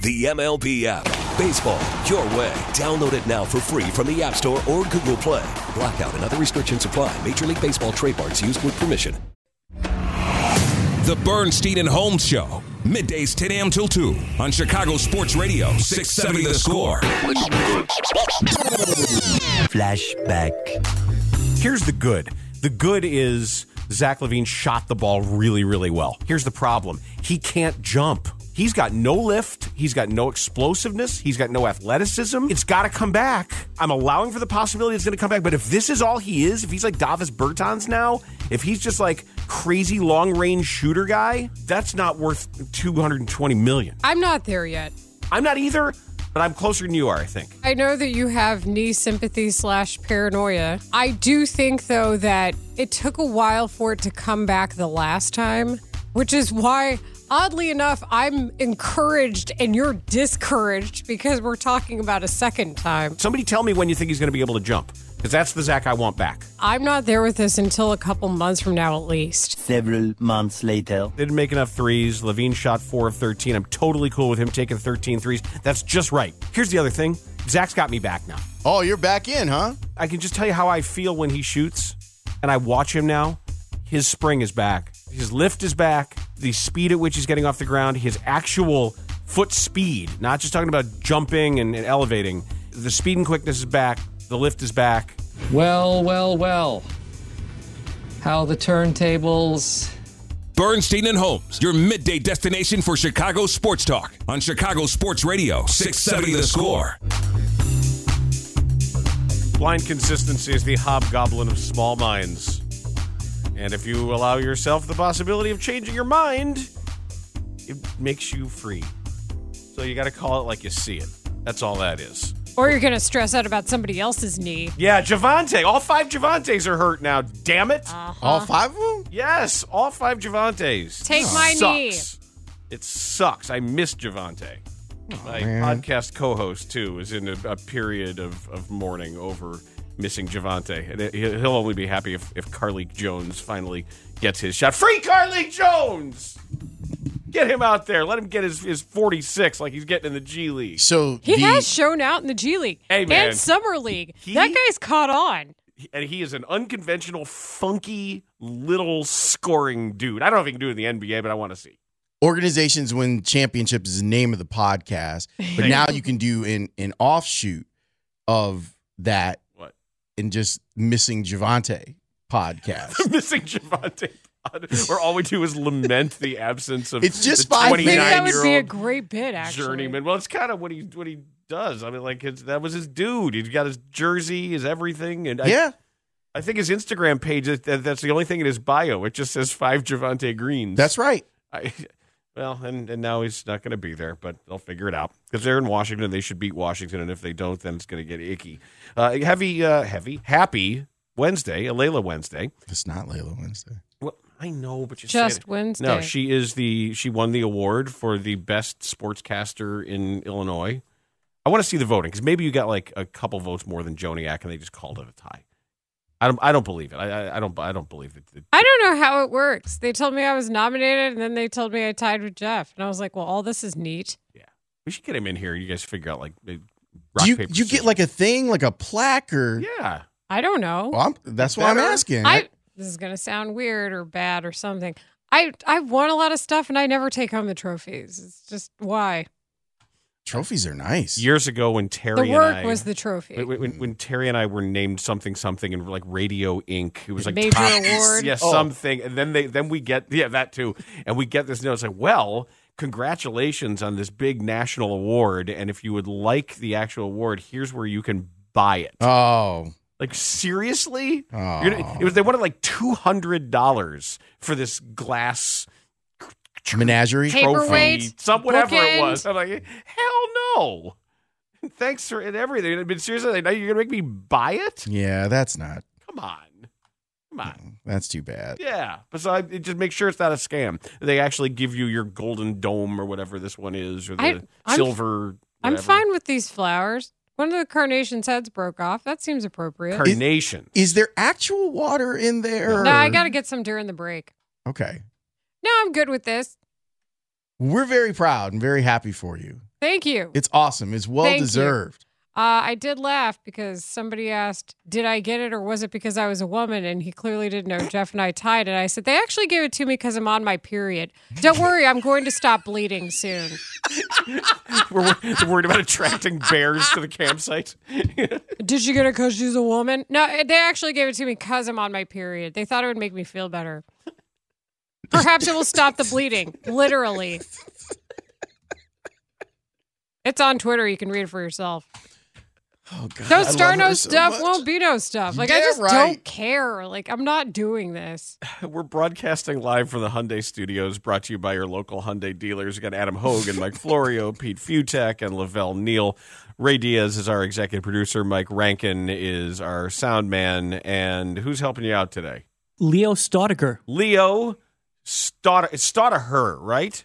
The MLB app. Baseball, your way. Download it now for free from the App Store or Google Play. Blackout and other restrictions apply. Major League Baseball trademarks used with permission. The Bernstein and Holmes Show. Middays 10 a.m. till 2 on Chicago Sports Radio, 670 The Score. Flashback. Here's the good. The good is Zach LaVine shot the ball really, really well. Here's the problem he can't jump. He's got no lift. He's got no explosiveness. He's got no athleticism. It's got to come back. I'm allowing for the possibility it's going to come back. But if this is all he is, if he's like Davis Bertans now, if he's just like crazy long range shooter guy, that's not worth 220 million. I'm not there yet. I'm not either, but I'm closer than you are, I think. I know that you have knee sympathy slash paranoia. I do think, though, that it took a while for it to come back the last time, which is why, oddly enough, I'm encouraged and you're discouraged because we're talking about a second time. Somebody tell me when you think he's going to be able to jump, because that's the Zach I want back. I'm not there with this until a couple months from now, at least. Several months later. Didn't make enough threes. LaVine shot four of 13. I'm totally cool with him taking 13 threes. That's just right. Here's the other thing Zach's got me back now. Oh, you're back in, huh? I can just tell you how I feel when he shoots, and I watch him now. His spring is back. His lift is back. The speed at which he's getting off the ground, his actual foot speed, not just talking about jumping and, and elevating. The speed and quickness is back. The lift is back. Well, well, well. How the turntables. Bernstein and Holmes, your midday destination for Chicago sports talk on Chicago Sports Radio, 670 The Score. Blind consistency is the hobgoblin of small minds. And if you allow yourself the possibility of changing your mind, it makes you free. So you got to call it like you see it. That's all that is. Or you're going to stress out about somebody else's knee. Yeah, Javonte. All five Javontes are hurt now. Damn it. Uh-huh. All five of them? Yes, all five Javontes. Take my knee. It sucks. I miss Javonte. My man. podcast co-host too is in a, a period of, of mourning over missing Javonte, and he'll he'll only be happy if if Carlik Jones finally gets his shot. Free Carlik Jones. Get him out there. Let him get his, his 46 like he's getting in the G League. So He the, has shown out in the G League Hey, man. and Summer League. He- that guy's caught on. And he is an unconventional, funky, little scoring dude. I don't know if he can do it in the NBA, but I want to see. organizations win championships is the name of the podcast, but now you can do an an offshoot of that What? And just missing Javonte podcast. missing Javonte. Where all we do is lament the absence of It's just the five I that would be a great bit, actually. journeyman. Well, it's kind of what he what he does. I mean, like it's, that was his dude. He's got his jersey, his everything, and I, yeah, I think his Instagram page. That, that's the only thing in his bio. It just says five Javante Greens. that's right. I, well, and and now he's not going to be there, but they'll figure it out because they're in Washington. They should beat Washington, and if they don't, then it's going to get icky. Uh, heavy, uh, heavy, happy Wednesday, a Leila Wednesday. It's not Leila Wednesday. Well, I know, but you Just said. Wednesday. No, she is the she won the award for the best sportscaster in Illinois. I want to see the voting because maybe you got like a couple votes more than Joniak, and they just called it a tie. I don't. I don't believe it. I. I, I don't. I don't believe it. it. I don't know how it works. They told me I was nominated, and then they told me I tied with Jeff. And I was like, well, all this is neat. Yeah, we should get him in here. You guys figure out like. Rock, Do you paper, you get like a thing, like a plaque, or Yeah. I don't know. Well, I'm, that's why I'm asking. I this is gonna sound weird or bad or something. I I've won a lot of stuff, and I never take home the trophies. It's just why Trophies are nice. Years ago, when Terry the work and I, was the trophy. when, when, when Terry and I were named something something in like Radio Inc. It was like Major top- award? yeah, Oh. something. And then they then we get yeah that too, and we get this note. It's like, well, congratulations on this big national award, and if you would like the actual award, here's where you can buy it. Oh, Like seriously, Oh. You're gonna- oh. it was they wanted like two hundred dollars for this glass menagerie. Paperweight, trophy, some whatever it was. I'm like, hell no. Thanks for and everything. But seriously, now you're gonna make me buy it? Yeah, that's not. Come on, come Come on. Mm, that's too bad. Yeah, but so I, it just make sure it's not a scam. They actually give you your golden dome or whatever this one is, or the I- I'm- silver. I'm fine with these flowers. One of the carnation's heads broke off. That seems appropriate. Carnation. Is there actual water in there? no, I got to get some during the break. Okay. No, I'm good with this. We're very proud and very happy for you. Thank you. It's awesome. It's well Thank deserved. Uh, I did laugh because somebody asked, "Did I get it, or was it because I was a woman?" And he clearly didn't know Jeff and I tied. And I said, "They actually gave it to me because I'm on my period. Don't worry, I'm going to stop bleeding soon." We're, we're worried about attracting bears to the campsite. Did you get it because she's a woman? No, they actually gave it to me because I'm on my period. They thought it would make me feel better. Perhaps it will stop the bleeding. Literally. It's on Twitter. You can read it for yourself. Oh God. Don't I start love no so stuff, much. won't be no stuff. Like I just right. don't care. Like I'm not doing this. We're broadcasting live from the Hyundai Studios, brought to you by your local Hyundai dealers. We got Adam Hogan, Mike Florio, Pete Fiutak, and LaVelle Neal. Ray Diaz is our executive producer. Mike Rankin is our sound man. And who's helping you out today? Leo Staudiger. Leo Stauder. It's Stauder, right?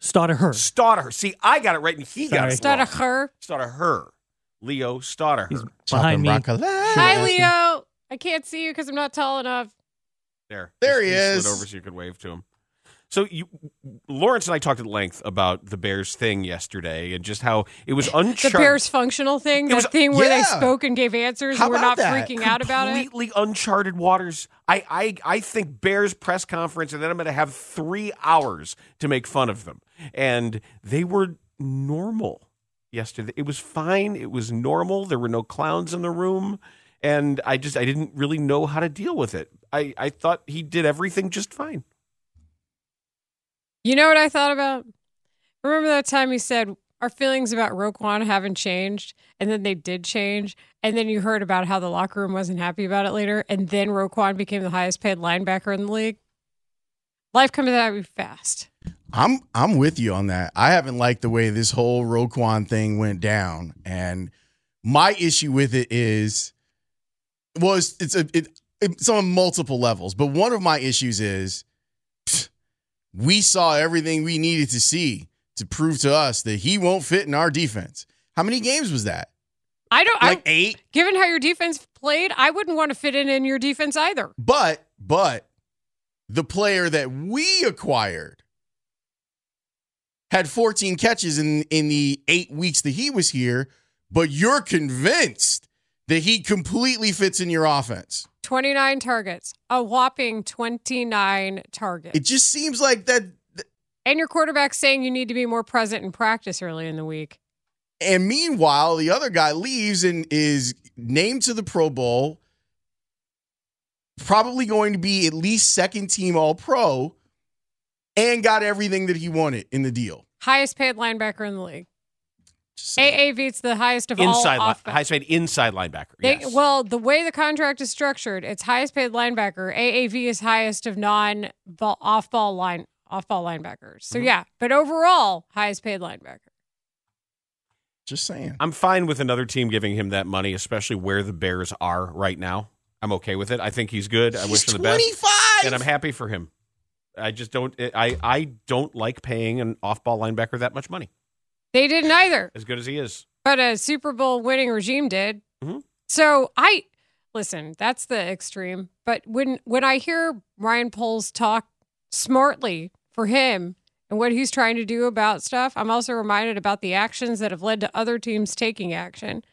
Staudiger. Stauder. See, I got it right, and he got Sorry. it Is that a wrong. her? Stauder. Leo Stauder. He's Chopping behind me. broccoli. Hi, Leo. I can't see you because I'm not tall enough. There, There he slid is. over so you could wave to him. So you, Lawrence and I talked at length about the Bears thing yesterday and just how it was uncharted. The. Bears functional thing, was- thing where they spoke and gave answers How and we're not that? freaking out about it. completely uncharted waters. I, I, I think Bears press conference, and then I'm going to have three hours to make fun of them. And they were normal yesterday. It was fine. It was normal. There were no clowns in the room, and I just I didn't really know how to deal with it. I, I thought he did everything just fine. You know what I thought about? Remember that time he said our feelings about Roquan haven't changed, and then they did change, and then you heard about how the locker room wasn't happy about it later, and then Roquan became the highest paid linebacker in the league. Life comes at you fast. I'm I'm with you on that. I haven't liked the way this whole Roquan thing went down, and my issue with it is, well, it's it's a, it, it's on multiple levels. But one of my issues is, we saw everything we needed to see to prove to us that he won't fit in our defense. How many games was that? I don't. Like I, eight. given how your defense played, I wouldn't want to fit in in your defense either. But but the player that we acquired had 14 catches in in the 8 weeks that he was here, but you're convinced that he completely fits in your offense. 29 targets, a whopping 29 targets. It just seems like that and your quarterback saying you need to be more present in practice early in the week. and meanwhile the other guy leaves and is named to the Pro Bowl probably going to be at least second team all pro and got everything that he wanted in the deal. Highest paid linebacker in the league. Just saying. AAV, it's the highest of Inside, all. li- highest paid inside linebacker. They, yes. Well, the way the contract is structured, it's highest paid linebacker. AAV is highest of non off ball line off ball linebackers. So Mhm. yeah, but overall, highest paid linebacker. Just saying. I'm fine with another team giving him that money, especially where the Bears are right now. I'm okay with it. I think he's good. I wish him the best, 25. and I'm happy for him. I just don't. I I don't like paying an off-ball linebacker that much money, They didn't either, as good as he is. but a Super Bowl winning regime did. Mhm. So I listen. That's the extreme. But when when I hear Ryan Poles talk smartly for him and what he's trying to do about stuff, I'm also reminded about the actions that have led to other teams taking action.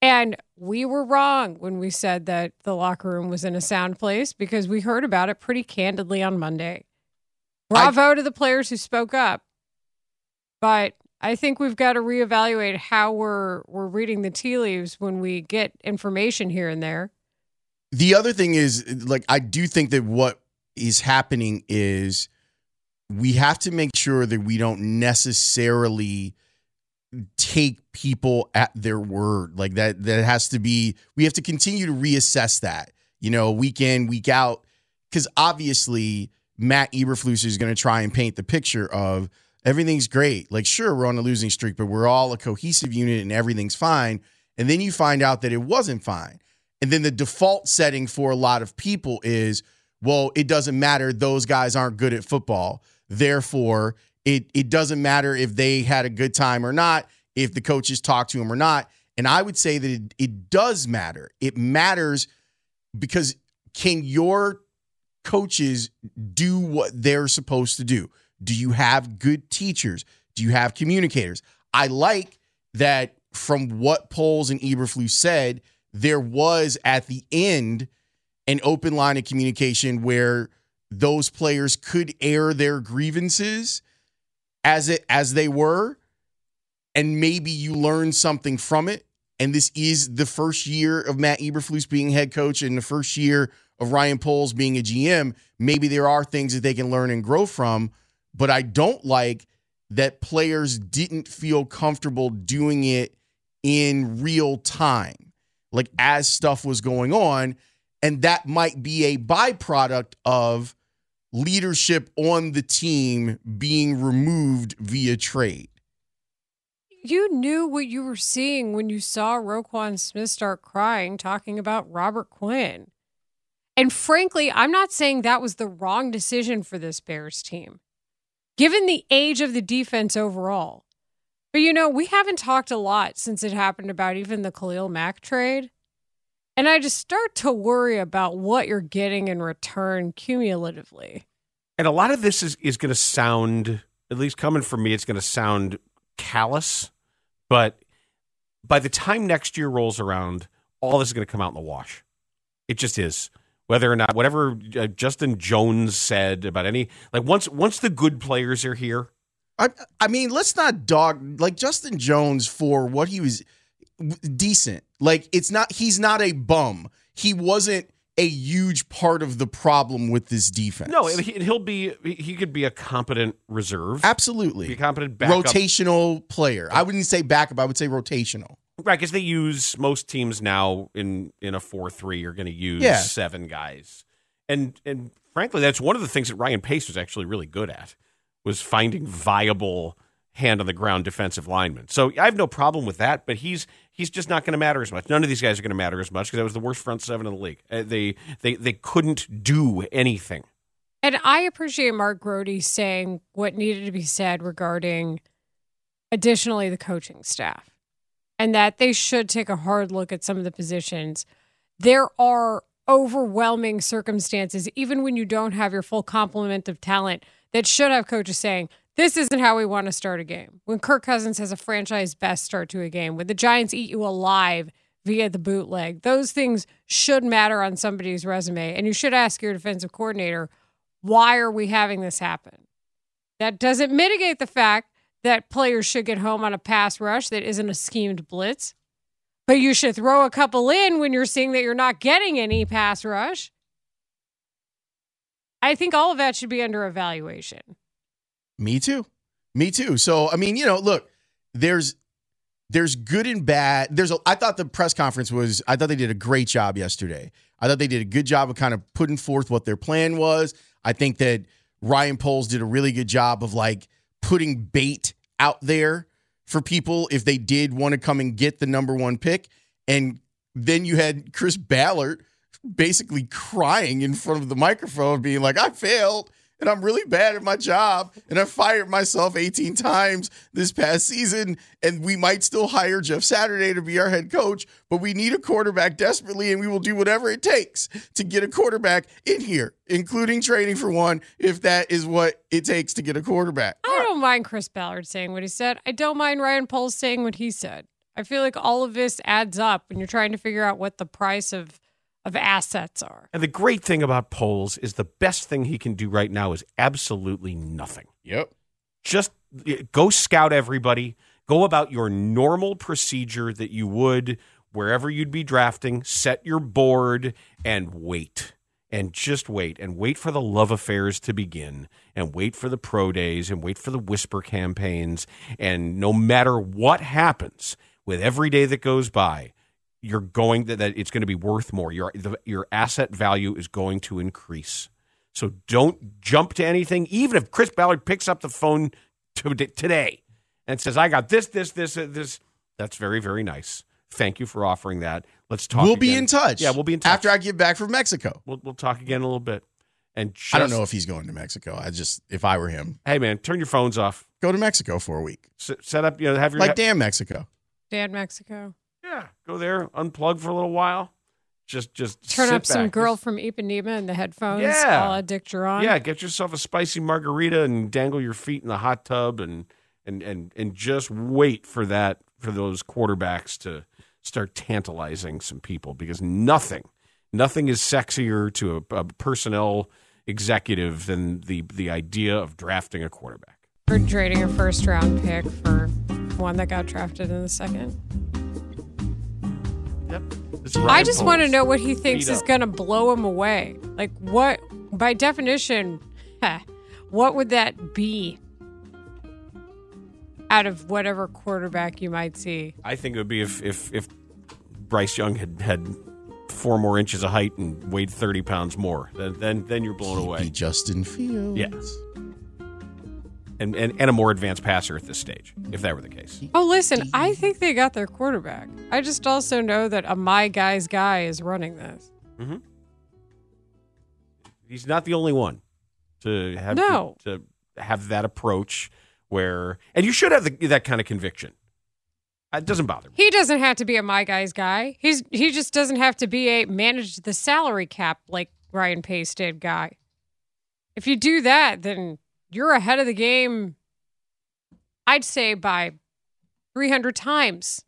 And we were wrong when we said that the locker room was in a sound place because we heard about it pretty candidly on Monday. Bravo to the players who spoke up. But I think we've got to reevaluate how we're we're reading the tea leaves when we get information here and there. the other thing is like I do think that what is happening is we have to make sure that we don't necessarily take people at their word like that that has to be we have to continue to reassess that you know week in week out because obviously matt eberflus is going to try and paint the picture of everything's great like sure we're on a losing streak but we're all a cohesive unit and everything's fine and then you find out that it wasn't fine And then the default setting for a lot of people is, well, it doesn't matter. Those guys aren't good at football. Therefore, it, it doesn't matter if they had a good time or not, if the coaches talked to them or not. And I would say that it, it does matter. It matters because can your coaches do what they're supposed to do? Do you have good teachers? Do you have communicators? I like that from what Poles and Eberflus said, there was at the end an open line of communication where those players could air their grievances as it as they were and maybe you learn something from it and this is the first year of Matt Eberflus being head coach and the first year of Ryan Poles being a GM maybe there are things that they can learn and grow from but I don't like that players didn't feel comfortable doing it in real time like as stuff was going on and that might be a byproduct of leadership on the team being removed via trade. You knew what you were seeing when you saw Roquan Smith start crying, talking about Robert Quinn. And frankly, I'm not saying that was the wrong decision for this Bears team, given the age of the defense overall. But you know, we haven't talked a lot since it happened about even the Khalil Mack trade. And I just start to worry about what you're getting in return cumulatively. And a lot of this is, is going to sound, at least coming from me, it's going to sound callous. But by the time next year rolls around, all this is going to come out in the wash. It just is. Whether or not whatever uh, Justin Jones said about any like once once the good players are here, I I mean, let's not dog like Justin Jones for what he was decent. Like it's not he's not a bum. He wasn't a huge part of the problem with this defense. no, he, he'll be he could be a competent reserve, absolutely be a competent backup. rotational player. I wouldn't say backup. I would say rotational. Right, because they use most teams now in in a four three are going to use Yeah. seven guys, and and frankly, that's one of the things that Ryan Pace was actually really good at was finding viable hand on the ground defensive linemen. So I have no problem with that, but he's he's just not going to matter as much. None of these guys are going to matter as much because that was the worst front seven in the league. Uh, they they they couldn't do anything. And I appreciate Mark Grote saying what needed to be said regarding additionally the coaching staff and that they should take a hard look at some of the positions. There are overwhelming circumstances, even when you don't have your full complement of talent, that should have coaches saying, this isn't how we want to start a game. When Kirk Cousins has a franchise best start to a game, when the Giants eat you alive via the bootleg, those things should matter on somebody's resume. And you should ask your defensive coordinator, why are we having this happen? That doesn't mitigate the fact that players should get home on a pass rush that isn't a schemed blitz. But you should throw a couple in when you're seeing that you're not getting any pass rush. I think all of that should be under evaluation. Me too. Me too. So I mean, you know, look, there's there's good and bad. There's a I thought the press conference was I thought they did a great job yesterday. I thought they did a good job of kind of putting forth what their plan was. I think that Ryan Poles did a really good job of like putting bait out there for people if they did want to come and get the number one pick. And then you had Chris Ballard basically crying in front of the microphone, being like, I failed and I'm really bad at my job and I fired myself 18 times this past season. And we might still hire Jeff Saturday to be our head coach, but we need a quarterback desperately and we will do whatever it takes to get a quarterback in here, including training for one, if that is what it takes to get a quarterback. I don't mind Chris Ballard saying what he said. I don't mind Ryan Poles saying what he said. I feel like all of this adds up when you're trying to figure out what the price of of assets are. And the great thing about Poles is the best thing he can do right now is absolutely nothing. Yep. Just eh, go scout everybody, go about your normal procedure that you would wherever you'd be drafting, set your board and wait. And just wait and wait for the love affairs to begin and wait for the pro days and wait for the whisper campaigns. And no matter what happens with every day that goes by, you're going that, that it's going to be worth more. Your the, your asset value is going to increase. So don't jump to anything. Even if Chris Ballard picks up the phone to, today and says, "I got this, this, this, uh, this," that's very, very nice. Thank you for offering that. Let's talk. we'll be in touch. Yeah, we'll be in touch after I get back from Mexico. We'll we'll talk again in a little bit. And just, I don't know if he's going to Mexico. I just, if I were him, Hey man, turn your phones off. go to Mexico for a week, S- set up. You know, have your like damn Mexico. Damn Mexico. Yeah. Go there, unplug for a little while. Just just Turn up some back. girl from Ipanema in the headphones. Yeah. a la Dick Duran. Yeah, get yourself a spicy margarita and dangle your feet in the hot tub and and and and just wait for that for those quarterbacks to start tantalizing some people because nothing nothing is sexier to a, a personnel executive than the the idea of drafting a quarterback. Or trading a first round pick for one that got drafted in the second. Yep. This I just want to know what he thinks is going to blow him away. Like, what, by definition, what would that be out of whatever quarterback you might see? I think it would be if if if Bryce Young had had four more inches of height and weighed thirty pounds more. Then then, then you're blown Be away. Justin Fields. Yes. And, and and a more advanced passer at this stage, if that were the case. Oh, listen, I think they got their quarterback. I just also know that a my guy's guy is running this. Mm-hmm. He's not the only one to have No. to, to have that approach where, and you should have the, that kind of conviction. Uh, it doesn't bother me. He doesn't have to be a my guy's guy. He's he just doesn't have to be a manage the salary cap like Ryan Pace did guy. If you do that, then you're ahead of the game. I'd say by 300 times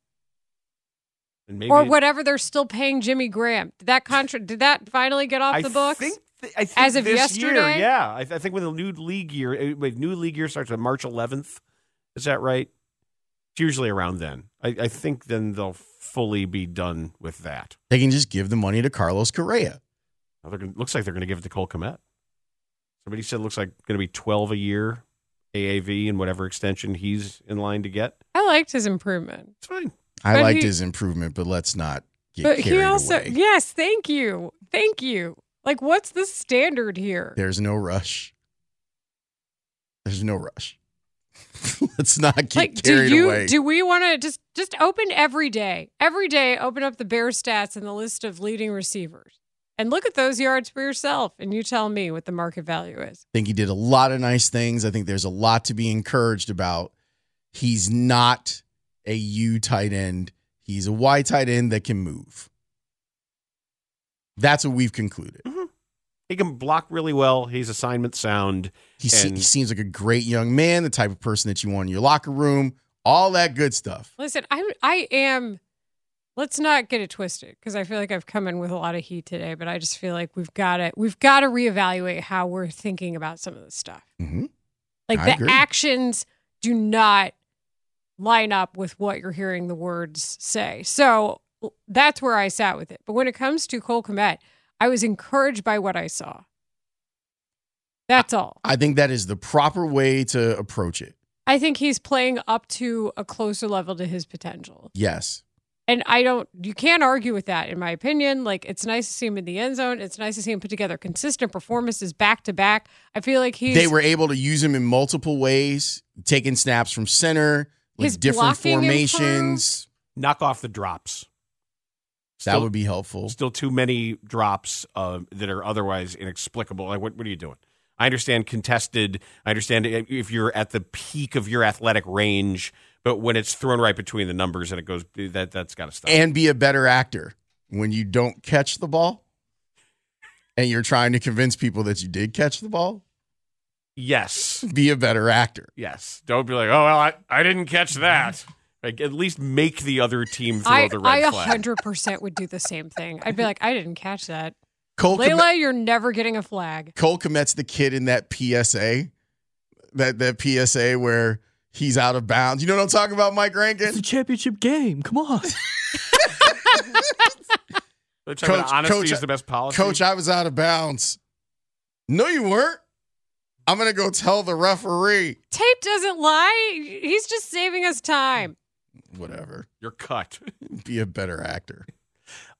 And maybe or whatever they're still paying Jimmy Graham. Did that contract did that finally get off I the books? Think, th- I think As of this yesterday? year, yeah. I, th- I think when the new league year, uh, wait, new league year starts on March 11th. Is that right? It's usually around then. I, I think then they'll fully be done with that. They can just give the money to Carlos Correa. Now they're gonna, looks like they're going to give it to Cole Kmet. Somebody said it looks like going to be 12 a year AAV and whatever extension he's in line to get. I liked his improvement. It's fine. I But liked he- his improvement, but let's not get But carried he also away. Yes, thank you. Thank you. Like what's the standard here? There's no rush. There's no rush. let's not get like do carried you away. do we want to just just open every day every day open up the bear stats and the list of leading receivers and look at those yards for yourself and you tell me what the market value is I think he did a lot of nice things. I think there's a lot to be encouraged about. He's not a U tight end. He's a Y tight end that can move. That's what we've concluded. Mm-hmm. He can block really well. He's assignment sound. He, se- And- he seems like a great young man, the type of person that you want in your locker room, all that good stuff. listen i i am let's not get it twisted because i feel like i've come in with a lot of heat today but i just feel like we've got to we've got to reevaluate how we're thinking about some of this stuff hmm Like I the agree. actions do not line up with what you're hearing the words say. So that's where I sat with it. But when it comes to Cole Kmet, I was encouraged by what I saw. That's all. I think that is the proper way to approach it. I think he's playing up to a closer level to his potential. Yes. And I don't, you can't argue with that, in my opinion. Like, it's nice to see him in the end zone. It's nice to see him put together consistent performances back to back. I feel like he's. they were able to use him in multiple ways, taking snaps from center, with His different blocking formations. Knock off the drops. That Still- would be helpful. Still too many drops uh, that are otherwise inexplicable. Like, what, what are you doing? I understand contested. I understand if you're at the peak of your athletic range, but when it's thrown right between the numbers and it goes, that that's got to stop. And be a better actor when you don't catch the ball and you're trying to convince people that you did catch the ball. yes, Be a better actor. yes. Don't be like, oh well, I, I didn't catch that. Like, at least make the other team throw I, the red I flag. 100% would do the same thing. I'd be like, I didn't catch that. Cole Kmet- Leila, you're never getting a flag. Cole Kmet's the kid in that PSA, that that PSA where he's out of bounds. You know what I'm talking about, Mike Rankin? It's a championship game. Come on. They're talking about Coach- honesty Coach- is the best policy. Coach, I was out of bounds. No, you weren't. I'm gonna go tell the referee. Tape doesn't lie. He's just saving us time. Whatever. you're cut. Be a better actor.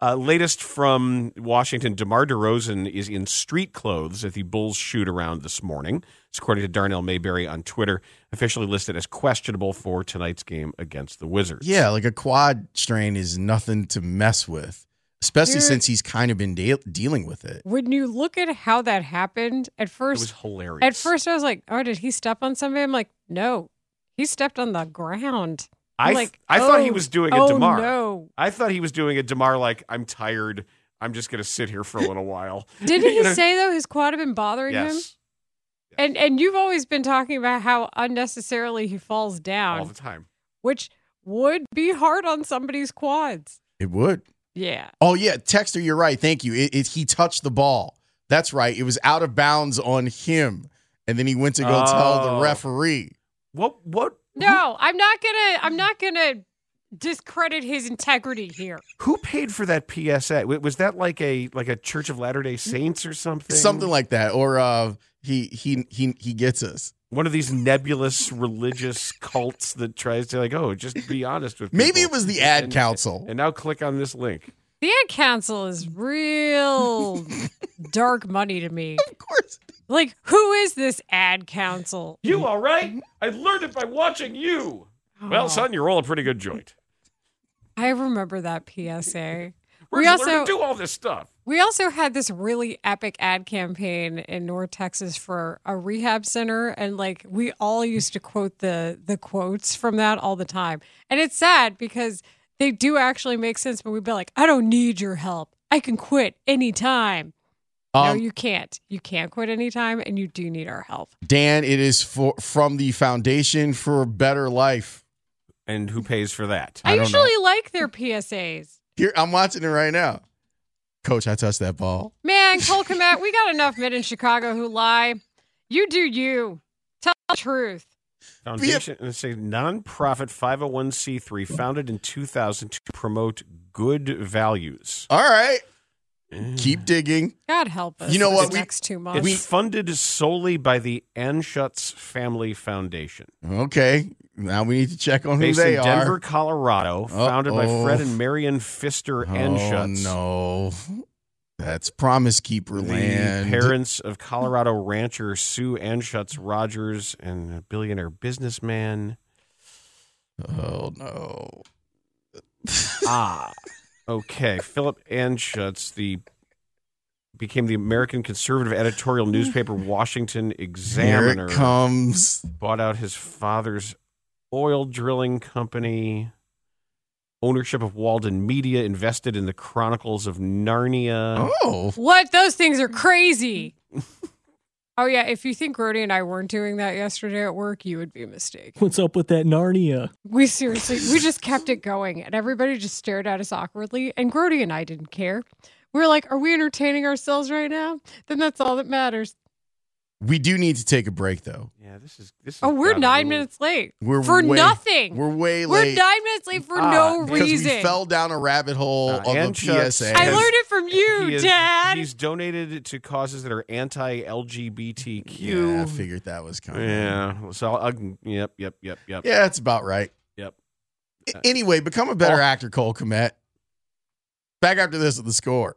Uh, latest from Washington, DeMar DeRozan is in street clothes at the Bulls shoot around this morning. It's according to Darnell Mayberry on Twitter, officially listed as questionable for tonight's game against the Wizards. Yeah, like a quad strain is nothing to mess with, especially Dude. since he's kind of been de- dealing with it. When you look at how that happened, at first, It was hilarious. at first I was like, "Oh, did he step on somebody?" I'm like, "No, he stepped on the ground." I, I'm th- like, I thought he "Oh, was doing a oh, DeMar. No, I thought he was doing a DeMar like, I'm tired. I'm just going to sit here for a little while. didn't You he know? say though his quad had been bothering him? Yes. And and you've always been talking about how unnecessarily he falls down All the time. which would be hard on somebody's quads. It would. Yeah. Oh yeah, Texter, you're right. Thank you. It, it, he touched the ball. That's right. It was out of bounds on him, and then he went to go tell Oh. the referee. What? What? No, I'm not gonna. I'm not gonna discredit his integrity here. Who paid for that PSA? Was that like a like a Church of Latter Day Saints or something? Something like that, or uh, he he he he gets us. one of these nebulous religious cults that tries to like, oh, just be honest with. Maybe it was the ad And- council. And now click on this link. The ad council is real dark money to me. Of course. Like, who is this ad council? You all right? I learned it by watching you. Well, Oh, son, you're all a pretty good joint. I remember that PSA. Where'd We also to do all this stuff? we also had this really epic ad campaign in North Texas for a rehab center, and like we all used to quote the the quotes from that all the time. And it's sad because they do actually make sense, but we'd be like, "I don't need your help. I can quit anytime." No, Um, you can't. You can't quit anytime, and you do need our help. Dan, it is for from the Foundation for a Better Life. And who pays for that? I, I don't know. usually like their PSAs. Here, I'm watching it right now. Coach, I touched that ball. Man, Cole Kmet, we got enough men in Chicago who lie. You do you. Tell the truth. Foundation, it's a nonprofit 501c3 founded in 2000 to promote good values. All right, keep digging. God help us. You know what? The We- next two months. It's months. funded solely by the Anschutz Family Foundation. Okay, now we need to check on who Based they in are. Denver, Colorado, founded by Uh-oh. Fred and Marion Pfister Oh Anschutz. no, that's Promise Keeper The land. parents of Colorado rancher Sue Anschutz Rogers and a billionaire businessman. Oh no. Ah, okay. Philip Anschutz, the became the American conservative editorial newspaper Washington Here Examiner. it comes. Bought out his father's oil drilling company. Ownership of Walden Media, invested in the Chronicles of Narnia. Oh, what? Those things are crazy. oh, yeah. If you think Grote and I weren't doing that yesterday at work, you would be mistaken. What's up with that Narnia? We seriously, we just kept it going and everybody just stared at us awkwardly. And Grote and I didn't care. We're like, are we entertaining ourselves right now? Then that's all that matters. We do need to take a break though. Yeah, this is this. Is Oh, we're nine rule. minutes late. We're for way- nothing. We're way We're nine minutes late for Ah, no reason. we fell down a rabbit hole Uh, of a Anschutz PSA. I learned it from you, He is- Dad. He's donated to causes that are anti-LGBTQ. Yeah, I figured that was coming. Yeah. So, I can- yep, yep, yep, yep. Yeah, that's about right. Yep. A- Anyway, become a better Oh. actor, Cole Kmet. Back after this with the score.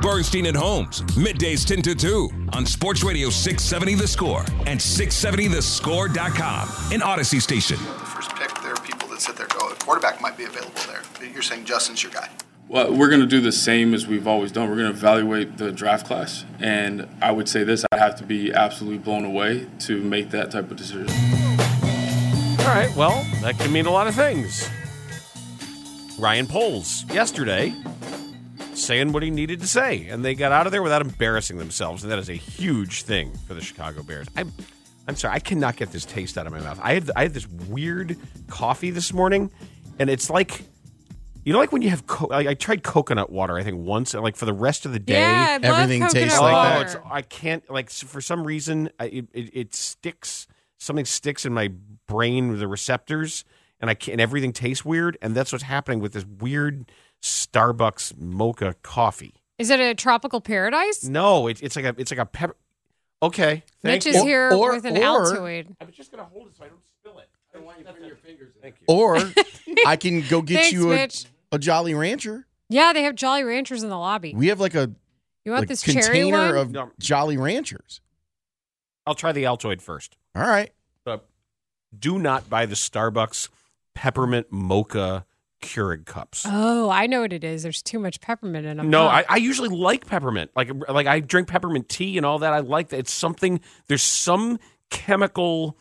Bernstein and Holmes, middays 10 to 2 on Sports Radio 670 The Score and 670thescore.com, in Audacy station. the first pick, there are people that sit there and go, a quarterback might be available there. You're saying Justin's your guy. Well, we're going to do the same as we've always done. We're going to evaluate the draft class. And I would say this I'd have to be absolutely blown away to make that type of decision. All right. Well, that can mean a lot of things. Ryan Poles yesterday saying what he needed to say, and they got out of there without embarrassing themselves, and that is a huge thing for the Chicago Bears. I'm, I'm sorry, I cannot get this taste out of my mouth. I had I had this weird coffee this morning, and it's like You know, like when you have, co- like I tried coconut water. I think once, and like for the rest of the day, Yeah, I love Everything tastes like oh, that. it's, I can't like for some reason I, it, it, it sticks. Something sticks in my brain with the receptors, and I can't. And everything tastes weird, and that's what's happening with this weird Starbucks mocha coffee. Is it a tropical paradise? No, it, it's like a it's like a pepper. Okay, thank Mitch you. is here or- with an or- Altoid. I was just gonna hold it so I don't spill it. I don't want you putting your fingers in. Thank you. Or I can go get Thanks, you a, Mitch. a Jolly Rancher. Yeah, they have Jolly Ranchers in the lobby. We have like a You want like this cherry container one? of No. Jolly Ranchers. I'll try the Altoid first. All right. But do not buy the Starbucks peppermint mocha Keurig cups. oh, I know what it is. There's too much peppermint in them. No. I, I usually like peppermint. Like like I drink peppermint tea and all that. I like that. It's something. There's some chemical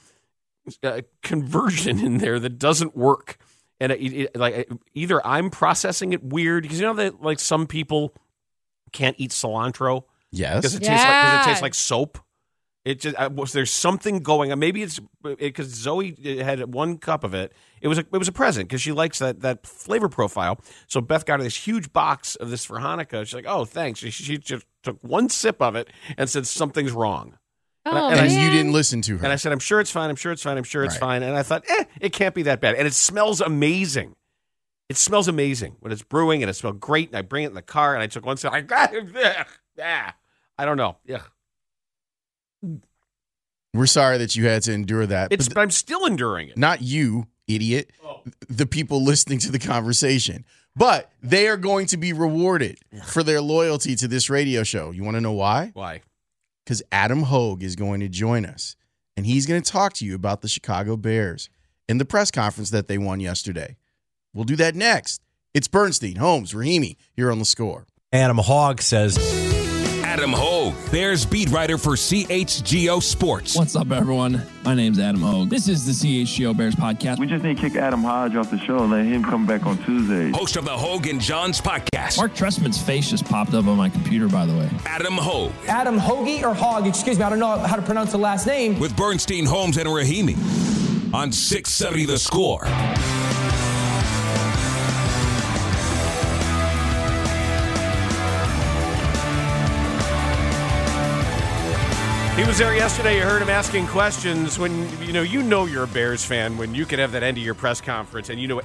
uh, conversion in there that doesn't work, and it, it, like either I'm processing it weird because you know that like some people can't eat cilantro Yes. because it tastes like because it tastes like soap. It just I, was there's something going on. Maybe it's because Zoe had one cup of it. It was a it was a present because she likes that that flavor profile. So Beth got her this huge box of this for Hanukkah. She's like, "Oh, thanks." She, she just took one sip of it and said something's wrong. oh, and and man. you didn't listen to her. And I said, "I'm sure it's fine. I'm sure it's fine. I'm sure it's Right. fine." And I thought, "Eh, it can't be that bad." And it smells amazing. It smells amazing when it's brewing, and it smelled great. And I bring it in the car, and I took one sip. I, got ah, I don't know. Yeah, We're sorry that you had to endure that. it's. but But I'm still enduring it. not you, idiot. The people listening to the conversation. But they are going to be rewarded for their loyalty to this radio show. You want to know why? Why? Because Adam Hoge is going to join us and he's going to talk to you about the Chicago Bears in the press conference that they won yesterday. We'll do that next. It's Bernstein, Holmes, Rahimi here on the score. Adam Hogg says. Adam Hoge, Bears beat writer for CHGO Sports. What's up, everyone? My name's Adam Hoge. This is the CHGO Bears podcast. We just need to kick Adam Hodge off the show and let him come back on Tuesday. Host of the Hoge and Jahns podcast. Marc Trestman's face just popped up on my computer, by the way. Adam Hoge Adam Hoagie or Hogg, excuse me, I don't know how to pronounce the last name. with Bernstein, Holmes, and Rahimi on 670 The Score. He was there yesterday. You heard him asking questions. When you know, you know, you're a Bears fan when you could have that end of your press conference and you know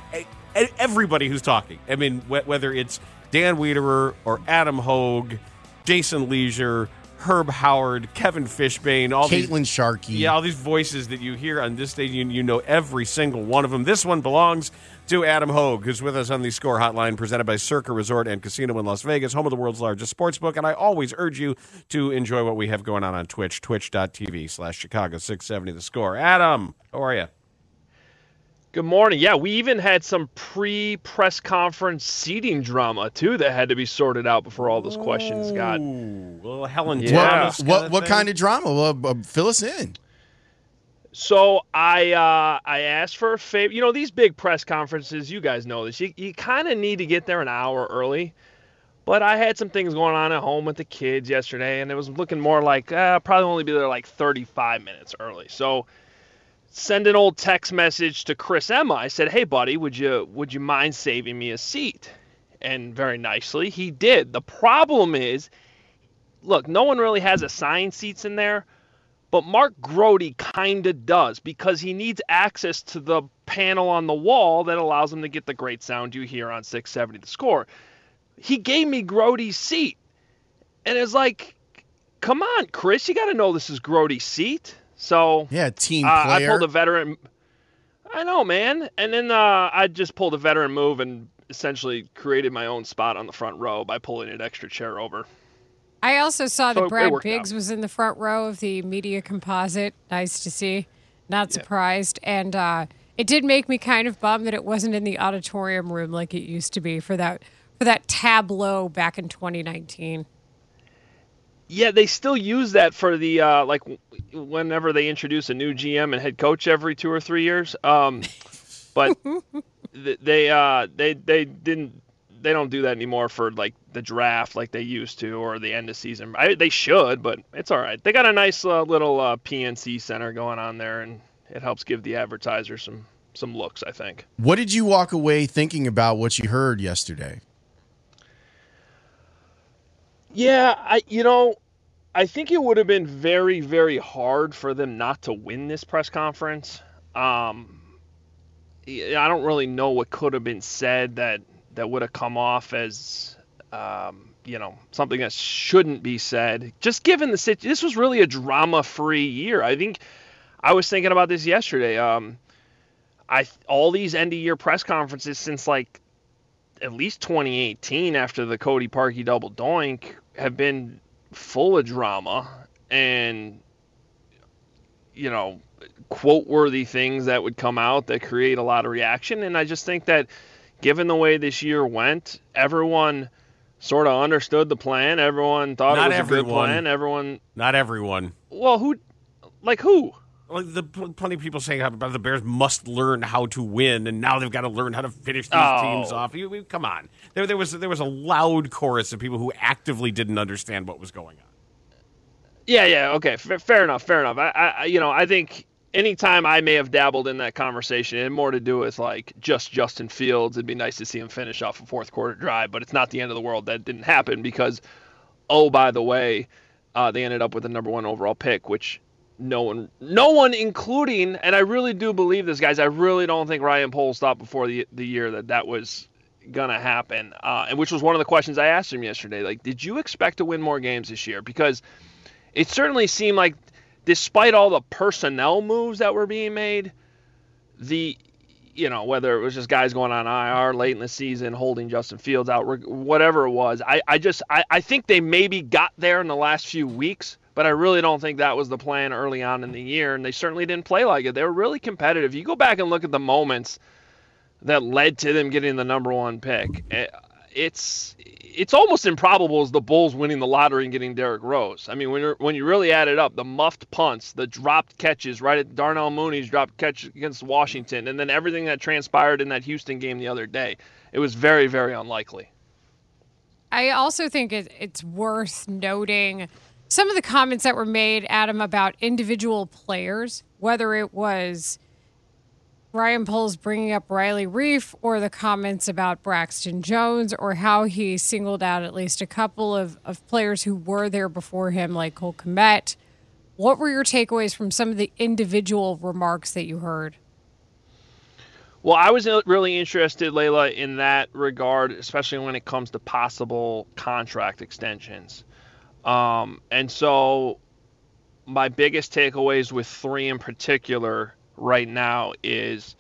everybody who's talking. I mean, whether it's Dan Wiederer or Adam Hoge, Jason Lieser, Herb Howard, Kevin Fishbain, all these Caitlin Sharkey. Yeah, all these voices that you hear on this stage, you, you know every single one of them. This one belongs to Adam Hoge, who's with us on the Score Hotline, presented by Circa Resort and Casino in Las Vegas, home of the world's largest sports book. And I always urge you to enjoy what we have going on on Twitch, twitch.tv slash Chicago 670 The Score. Adam, how are you? Good morning. Yeah, we even had some pre press conference seating drama, too, that had to be sorted out before all those questions got. Ooh, little Helen Yeah. Thomas What, what, kinda what thing? kind of drama? Well, uh, fill us in. So I uh, I asked for a favor. You know, these big press conferences, you guys know this. You, you kind of need to get there an hour early. But I had some things going on at home with the kids yesterday, and it was looking more like uh, probably only be there like 35 minutes early. So send an old text message to Chris Emma. I said, "Hey, buddy, would you would you mind saving me a seat?" And very nicely, he did. The problem is, look, no one really has assigned seats in there. But Mark Grote kind of does because he needs access to the panel on the wall that allows him to get the great sound you hear on 670 the score. He gave me Grote's seat. And it's like, come on, Chris, you got to know this is Grote's seat. So Yeah, team uh, I pulled a veteran. I know, man. And then uh, I just pulled a veteran move and essentially created my own spot on the front row by pulling an extra chair over. I also saw So that Brad worked Biggs was in the front row of the media composite. Nice to see. Not surprised. And uh, it did make me kind of bummed that it wasn't in the auditorium room like it used to be for that for that tableau back in 2019. Yeah, they still use that for the uh, like whenever they introduce a new GM and head coach every two or three years. Um, but th- they uh, they they didn't they don't do that anymore for like the draft like they used to or the end of season. I, they should, but it's all right. They got a nice uh, little uh, PNC center going on there, and it helps give the advertisers some some looks. I think. What did you walk away thinking about what you heard yesterday? Yeah, I you know, I think it would have been very very hard for them not to win this press conference. Um, I don't really know what could have been said that that would have come off as um, you know something that shouldn't be said. Just given the situation, this was really a drama-free year. I think I was thinking about this yesterday. Um, I all these end-of-year press conferences since like at least 2018 after the Cody Parkey double doink have been full of drama and you know quote worthy things that would come out that create a lot of reaction and I just think that given the way this year went everyone sort of understood the plan everyone thought Not it was everyone. a good plan everyone Not everyone. well who like who Like the plenty of people saying about the Bears must learn how to win, and now they've got to learn how to finish these Oh. teams off. You, you- come on, there, there was there was a loud chorus of people who actively didn't understand what was going on. Yeah, yeah, okay, F- fair enough, fair enough. I, I, you know, I think anytime I may have dabbled in that conversation, it had more to do with like just Justin Fields. It'd be nice to see him finish off a fourth quarter drive, but it's not the end of the world that didn't happen because, oh, by the way, uh, they ended up with the number one overall pick, which no one, no one, including, and I really do believe this, guys. I really don't think Ryan Poles thought before the the year that that was gonna happen, uh, and which was one of the questions I asked him yesterday. Like, did you expect to win more games this year? Because it certainly seemed like, despite all the personnel moves that were being made, the you know whether it was just guys going on IR late in the season, holding Justin Fields out, whatever it was, I, I just I, I think they maybe got there in the last few weeks, but I really don't think that was the plan early on in the year, and they certainly didn't play like it. They were really competitive. You go back and look at the moments that led to them getting the number one pick. eh, It's it's almost improbable as the Bulls winning the lottery and getting Derrick Rose. I mean, when you when you really add it up, the muffed punts, the dropped catches, right at Darnell Mooney's dropped catch against Washington, and then everything that transpired in that Houston game the other day, it was very very unlikely. I also think it, it's worth noting some of the comments that were made, Adam, about individual players, whether it was Ryan Poles bringing up Riley Reiff or the comments about Braxton Jones or how he singled out at least a couple of, of players who were there before him, like Cole Kmet. What were your takeaways from some of the individual remarks that you heard? Well, I was really interested, Leila, in that regard, especially when it comes to possible contract extensions. Um, and so, my biggest takeaways with three in particular right now is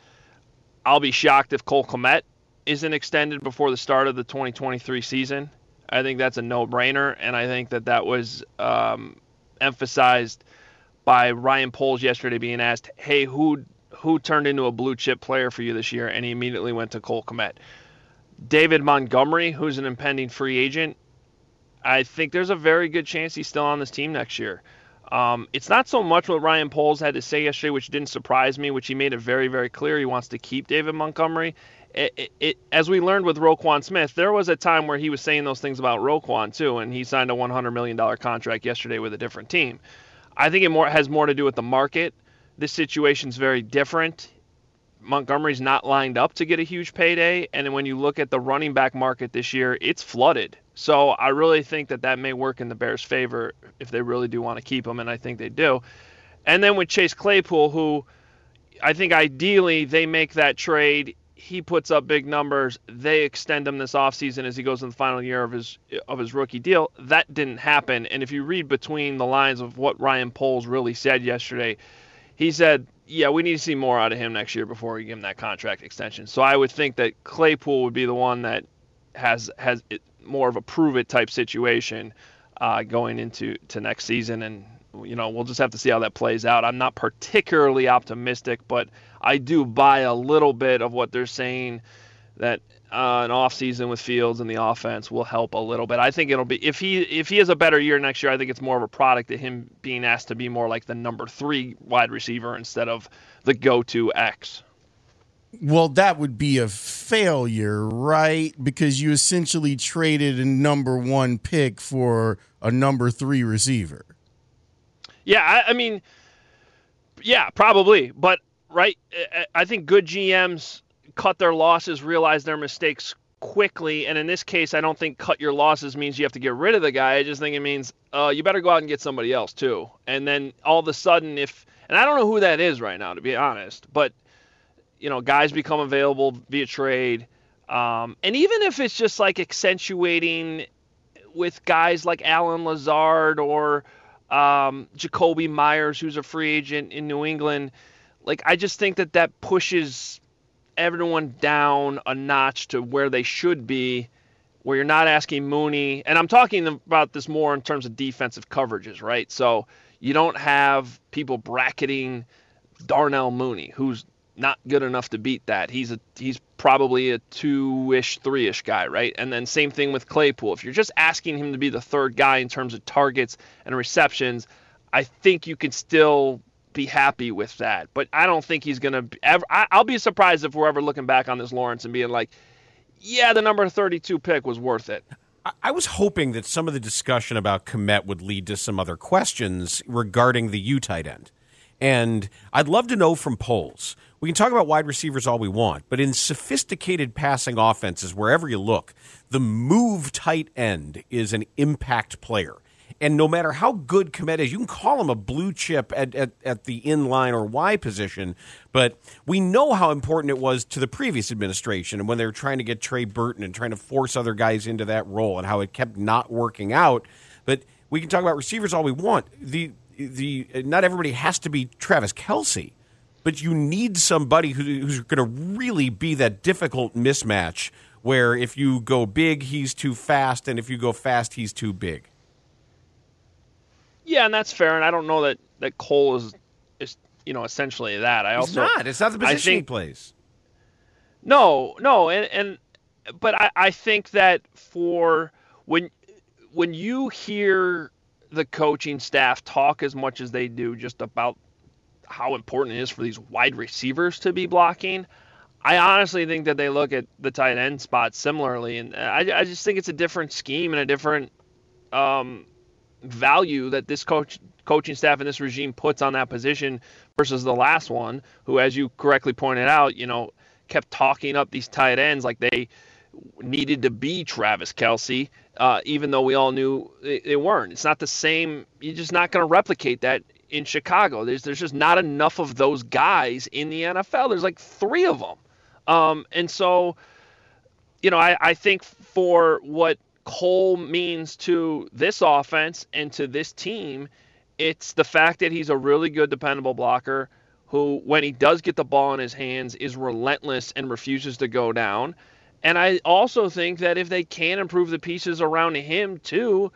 I'll be shocked if Cole Kmet isn't extended before the start of the 2023 season. I think that's a no-brainer, and I think that that was um, emphasized by Ryan Poles yesterday, being asked, "Hey, who who turned into a blue chip player for you this year?" And he immediately went to Cole Kmet. David Montgomery, who's an impending free agent, I think there's a very good chance he's still on this team next year. Um, it's not so much what Ryan Poles had to say yesterday, which didn't surprise me, which he made it very, very clear he wants to keep David Montgomery. It, it, it, as we learned with Roquan Smith, there was a time where he was saying those things about Roquan too, and he signed a $100 million contract yesterday with a different team. I think it more has more to do with the market. This situation's very different. Montgomery's not lined up to get a huge payday, and when you look at the running back market this year, it's flooded. So I really think that that may work in the Bears' favor if they really do want to keep him, and I think they do. And then with Chase Claypool, who I think ideally they make that trade. He puts up big numbers. They extend him this offseason as he goes in the final year of his of his rookie deal. That didn't happen. And if you read between the lines of what Ryan Poles really said yesterday, he said, "Yeah, we need to see more out of him next year before we give him that contract extension." So I would think that Claypool would be the one that has has it, more of a prove it type situation uh, going into to next season, and you know we'll just have to see how that plays out. I'm not particularly optimistic, but I do buy a little bit of what they're saying that uh, an off season with Fields and the offense will help a little bit. I think it'll be if he if he has a better year next year, I think it's more of a product of him being asked to be more like the number three wide receiver instead of the go to X. Well, that would be a failure, right? Because you essentially traded a number one pick for a number three receiver. Yeah, I, I mean, yeah, probably. But right? I think good GMs cut their losses, realize their mistakes quickly. And in this case, I don't think cut your losses means you have to get rid of the guy. I just think it means uh, you better go out and get somebody else too. And then all of a sudden, if and I don't know who that is right now, to be honest, but you know, guys become available via trade. Um, and even if it's just like accentuating with guys like Allen Lazard or um, Jakobi Meyers, who's a free agent in New England, like I just think that that pushes everyone down a notch to where they should be, where you're not asking Mooney, and I'm talking about this more in terms of defensive coverages, right? So you don't have people bracketing Darnell Mooney, who's not good enough to beat that. He's a he's probably a two-ish, three-ish guy, right? And then same thing with Claypool. If you're just asking him to be the third guy in terms of targets and receptions, I think you can still be happy with that. But I don't think he's going to ever. I, I'll be surprised if we're ever looking back on this Lawrence and being like, yeah, the number 32 pick was worth it. I was hoping that some of the discussion about Kmet would lead to some other questions regarding the U tight end. And I'd love to know from Poles. We can talk about wide receivers all we want, but in sophisticated passing offenses, wherever you look, the move tight end is an impact player. And no matter how good Kmet is, you can call him a blue chip at, at, at the inline or Y position, but we know how important it was to the previous administration and when they were trying to get Trey Burton and trying to force other guys into that role and how it kept not working out. But we can talk about receivers all we want. The the not everybody has to be Travis Kelce, but you need somebody who, who's going to really be that difficult mismatch where if you go big, he's too fast, and if you go fast, he's too big. Yeah, and that's fair. And I don't know that that Cole is is you know essentially that. I also not. It's not the position think, he plays. No, no, and and but I I think that for when when you hear the coaching staff talk as much as they do just about how important it is for these wide receivers to be blocking. I honestly think that they look at the tight end spot similarly, and I, I just think it's a different scheme and a different um, value that this coach coaching staff and this regime puts on that position versus the last one, who, as you correctly pointed out, you know, kept talking up these tight ends like they needed to be Travis Kelce, uh, even though we all knew they, weren't. It's not the same. You're just not going to replicate that in Chicago. There's there's just not enough of those guys in the NFL. There's like three of them, um, and so, you know, I, I think for what Cole means to this offense and to this team, it's the fact that he's a really good, dependable blocker who, when he does get the ball in his hands, is relentless and refuses to go down. And I also think that if they can improve the pieces around him too,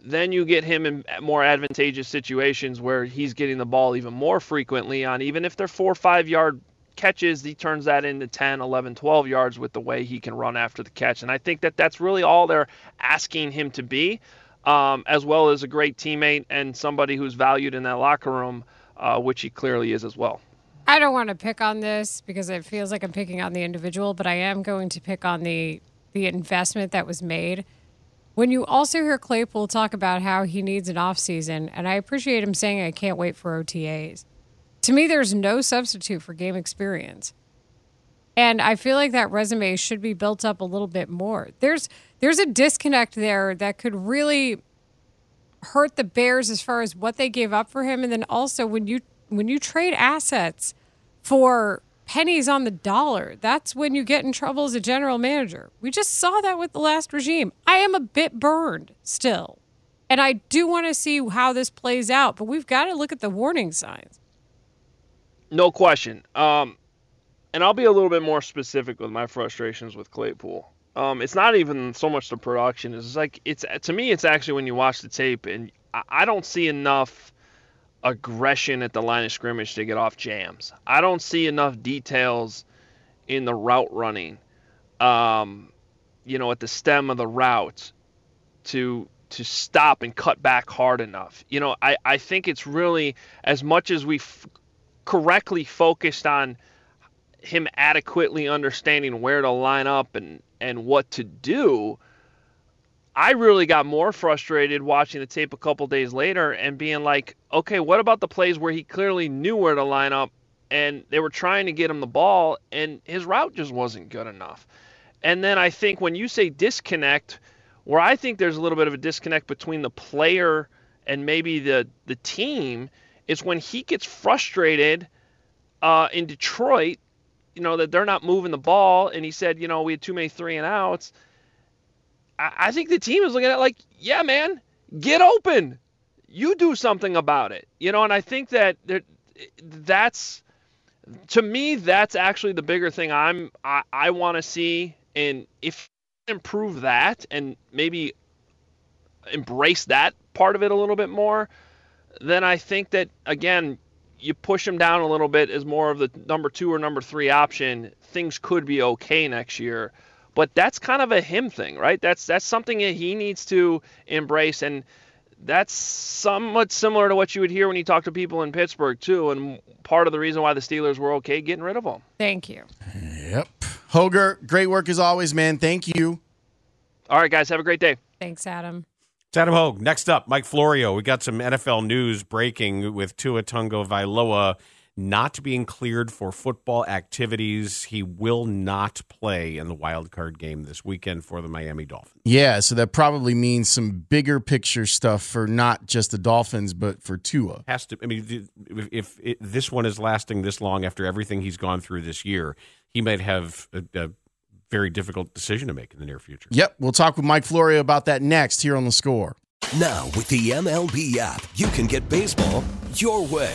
then you get him in more advantageous situations where he's getting the ball even more frequently on even if they're four or five yard catches, he turns that into 10, 11, 12 yards with the way he can run after the catch. And I think that that's really all they're asking him to be, um, as well as a great teammate and somebody who's valued in that locker room, uh, which he clearly is as well. I don't want to pick on this because it feels like I'm picking on the individual, but I am going to pick on the the investment that was made. When you also hear Claypool talk about how he needs an off season, and I appreciate him saying I can't wait for OTAs to me, there's no substitute for game experience. And I feel like that resume should be built up a little bit more. There's there's a disconnect there that could really hurt the Bears as far as what they gave up for him and then also when you when you trade assets for pennies on the dollar, that's when you get in trouble as a general manager. We just saw that with the last regime. I am a bit burned still. And I do want to see how this plays out, but we've got to look at the warning signs. No question. Um, and I'll be a little bit more specific with my frustrations with Claypool. Um, it's not even so much the production. It's like it's to me. It's actually when you watch the tape, and I don't see enough aggression at the line of scrimmage to get off jams. I don't see enough details in the route running. Um, you know, at the stem of the route to to stop and cut back hard enough. You know, I, I think it's really as much as we f- correctly focused on him adequately understanding where to line up and and what to do. I really got more frustrated watching the tape a couple days later and being like, okay, what about the plays where he clearly knew where to line up and they were trying to get him the ball, and his route just wasn't good enough. And then I think when you say disconnect, where I think there's a little bit of a disconnect between the player and maybe the the team is when he gets frustrated uh, in Detroit, you know that they're not moving the ball, and he said, you know, we had too many three and outs. I, I think the team is looking at like, yeah, man, get open, you do something about it, you know. And I think that that's to me that's actually the bigger thing I'm I, I want to see, and if improve that and maybe embrace that part of it a little bit more, then I think that again you push him down a little bit as more of the number two or number three option. Things could be okay next year, but that's kind of a him thing, right? That's that's something that he needs to embrace, and that's somewhat similar to what you would hear when you talk to people in Pittsburgh too. And part of the reason why the Steelers were okay getting rid of him. Thank you. Yep, Hoger, great work as always, man. Thank you. All right, guys, have a great day. Thanks, Adam. It's Adam Hoge. Next up, Mike Florio. We got some NFL news breaking with Tua Tagovailoa not being cleared for football activities. He will not play in the wild card game this weekend for the Miami Dolphins. Yeah, so that probably means some bigger picture stuff for not just the Dolphins, but for Tua. Has to. I mean, if, if it, this one is lasting this long after everything he's gone through this year, he might have a, a very difficult decision to make in the near future. Yep, we'll talk with Mike Florio about that next here on the score. Now, with the MLB app, you can get baseball your way.